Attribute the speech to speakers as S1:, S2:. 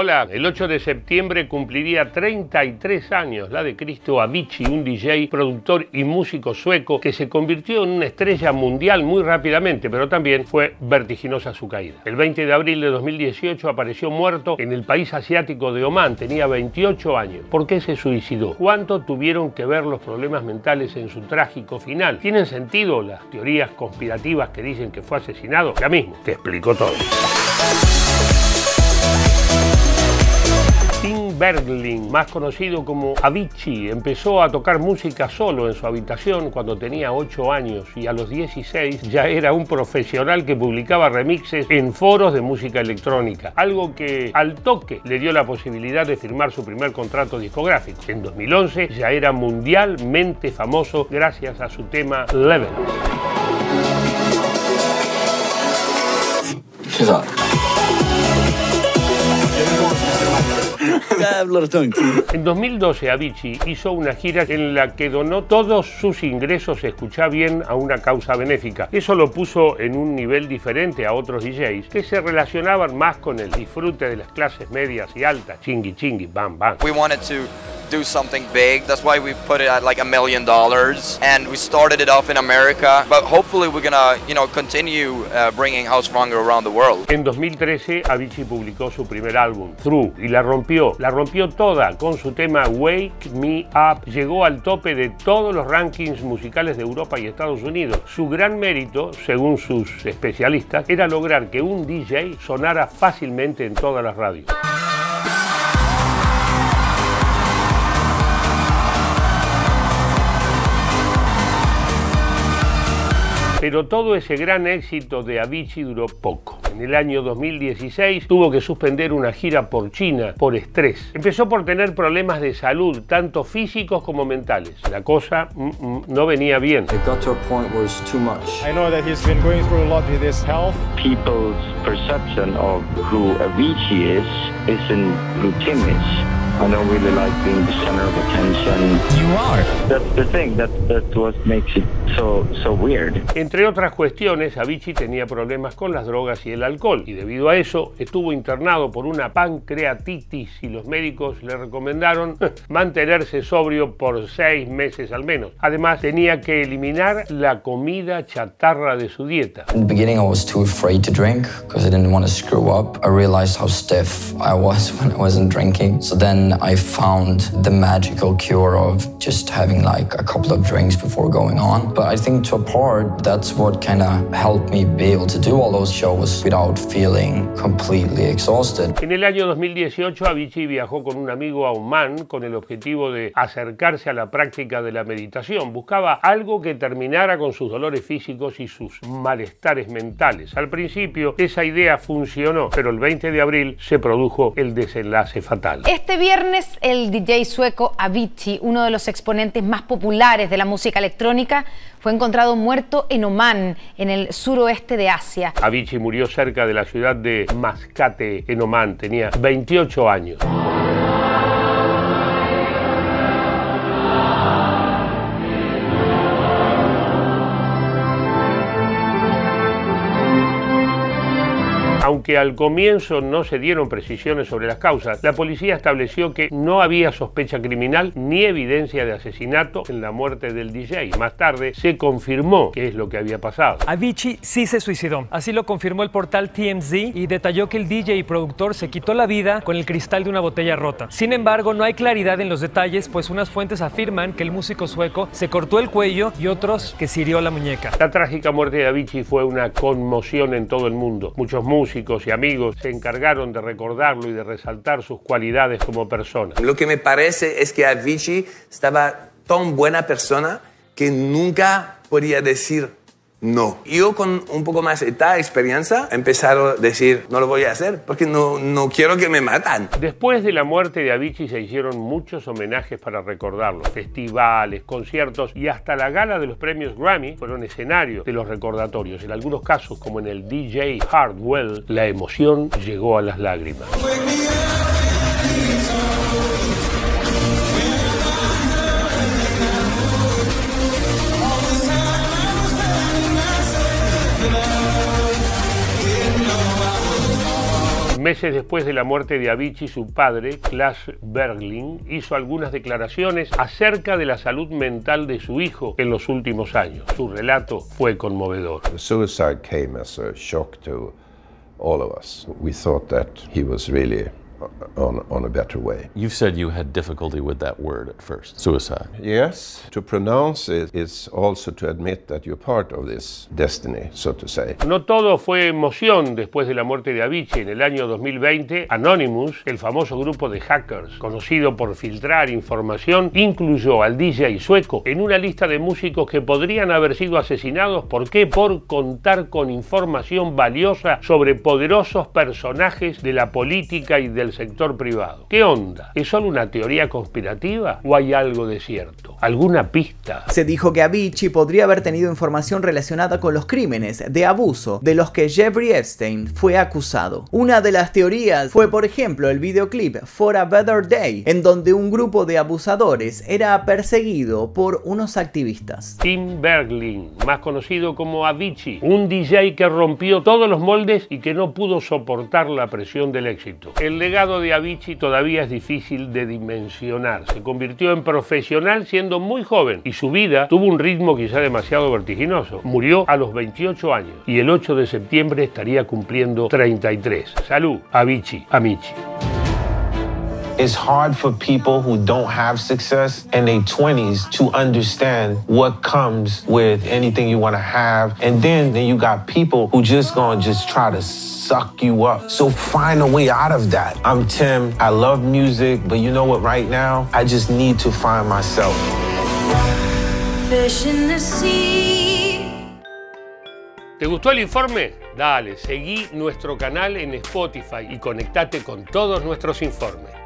S1: Hola, el 8 de septiembre cumpliría 33 años la de Cristo Avicii, un DJ, productor y músico sueco que se convirtió en una estrella mundial muy rápidamente, pero también fue vertiginosa su caída. El 20 de abril de 2018 apareció muerto en el país asiático de Omán, tenía 28 años. ¿Por qué se suicidó? ¿Cuánto tuvieron que ver los problemas mentales en su trágico final? ¿Tienen sentido las teorías conspirativas que dicen que fue asesinado? Ya mismo, te explico todo. Bergling, más conocido como Avicii, empezó a tocar música solo en su habitación cuando tenía 8 años y a los 16 ya era un profesional que publicaba remixes en foros de música electrónica, algo que al toque le dio la posibilidad de firmar su primer contrato discográfico. En 2011 ya era mundialmente famoso gracias a su tema Levels. En 2012 Avicii hizo una gira en la que donó todos sus ingresos, escucha bien, a una causa benéfica. Eso lo puso en un nivel diferente a otros DJs que se relacionaban más con el disfrute de las clases medias y altas, chingui chingui, bam bam.
S2: We wanted to do something big. That's why we put it at like a million dollars, and we started it off in America. But hopefully, we're gonna, you know, continue uh, bringing House Stronger around the world.
S1: En 2013, Avicii publicó su primer álbum, Through, y la rompió. La rompió toda con su tema Wake Me Up. Llegó al tope de todos los rankings musicales de Europa y Estados Unidos. Su gran mérito, según sus especialistas, era lograr que un DJ sonara fácilmente en todas las radios. Pero todo ese gran éxito de Avicii duró poco. En el año 2016 tuvo que suspender una gira por China por estrés. Empezó por tener problemas de salud, tanto físicos como mentales. La cosa mm, mm, no venía bien.
S3: It got to a point where it's too much.
S4: I know that he's been going through a lot with his health.
S5: people's perception of who Avicii is. I don't really like being the center of attention.
S6: You are.
S5: That's the thing. That that's what makes it so so weird.
S1: Entre otras cuestiones, Avicii tenía problemas con las drogas y el alcohol y debido a eso estuvo internado por una pancreatitis y los médicos le recomendaron mantenerse sobrio por seis meses al menos. Además tenía que eliminar la comida chatarra de su dieta.
S3: In the beginning, I was too afraid to drink because I didn't want to screw up. I realized how stiff I was when I wasn't drinking. So then I found the magical cure of just having like a couple of drinks before going on. But I think to a part, that's what kind of helped me be able to do all those shows without feeling completely exhausted.
S1: En el año 2018, Avicii viajó con un amigo a Oman con el objetivo de acercarse a la práctica de la meditación. Buscaba algo que terminara con sus dolores físicos y sus malestares mentales. Al principio, esa idea funcionó, pero el 20 de abril se produjo el desenlace fatal.
S7: Este viernes el DJ sueco Avicii, uno de los exponentes más populares de la música electrónica, fue encontrado muerto en Omán, en el suroeste de Asia.
S1: Avicii murió cerca de la ciudad de Mascate, en Omán. Tenía 28 años. Aunque al comienzo no se dieron precisiones sobre las causas, la policía estableció que no había sospecha criminal ni evidencia de asesinato en la muerte del DJ. Más tarde se confirmó qué es lo que había pasado.
S6: Avicii sí se suicidó. Así lo confirmó el portal TMZ y detalló que el DJ y productor se quitó la vida con el cristal de una botella rota. Sin embargo, no hay claridad en los detalles, pues unas fuentes afirman que el músico sueco se cortó el cuello y otros que se hirió la muñeca.
S1: La trágica muerte de Avicii fue una conmoción en todo el mundo. Muchos músicos y amigos se encargaron de recordarlo y de resaltar sus cualidades como persona.
S8: Lo que me parece es que Avicii estaba tan buena persona que nunca podía decir no. Yo con un poco más de esta experiencia he empezado a decir no lo voy a hacer porque no, no quiero que me matan.
S1: Después de la muerte de Avicii se hicieron muchos homenajes para recordarlo. Festivales, conciertos y hasta la gala de los premios Grammy fueron escenarios de los recordatorios. En algunos casos, como en el DJ Hardwell, la emoción llegó a las lágrimas. Meses después de la muerte de Avicii, su padre, Klaas Bergling, hizo algunas declaraciones acerca de la salud mental de su hijo en los últimos años. Su relato fue conmovedor.
S9: The suicide came as a shock to all of us. We thought that he was really on, on a better way.
S10: You've said you had difficulty with that word at first, suicide.
S9: Yes, to pronounce it is also to admit that you're part of this destiny, so to say.
S1: No todo fue emoción después de la muerte de Avicii. En el año 2020, Anonymous, el famoso grupo de hackers conocido por filtrar información, incluyó al DJ sueco en una lista de músicos que podrían haber sido asesinados. ¿Por qué? Por contar con información valiosa sobre poderosos personajes de la política y del sector privado. ¿Qué onda? ¿Es solo una teoría conspirativa o hay algo de cierto? ¿Alguna pista?
S11: Se dijo que Avicii podría haber tenido información relacionada con los crímenes de abuso de los que Jeffrey Epstein fue acusado. Una de las teorías fue, por ejemplo, el videoclip For a Better Day, en donde un grupo de abusadores era perseguido por unos activistas.
S1: Tim Bergling, más conocido como Avicii, un DJ que rompió todos los moldes y que no pudo soportar la presión del éxito. El legado de Avicii todavía es difícil de dimensionar. Se convirtió en profesional siendo muy joven y su vida tuvo un ritmo quizá demasiado vertiginoso. Murió a los 28 años y el 8 de septiembre estaría cumpliendo 33. Salud, Avicii, Amici.
S12: It's hard for people who don't have success in their 20s to understand what comes with anything you want to have. And then, then you got people who just gonna just try to suck you up. So find a way out of that. I'm Tim. I love music, but you know what? Right now, I just need to find myself.
S1: Fish in the sea. ¿Te gustó el informe? Dale, seguí nuestro canal en Spotify y conectate con todos nuestros informes.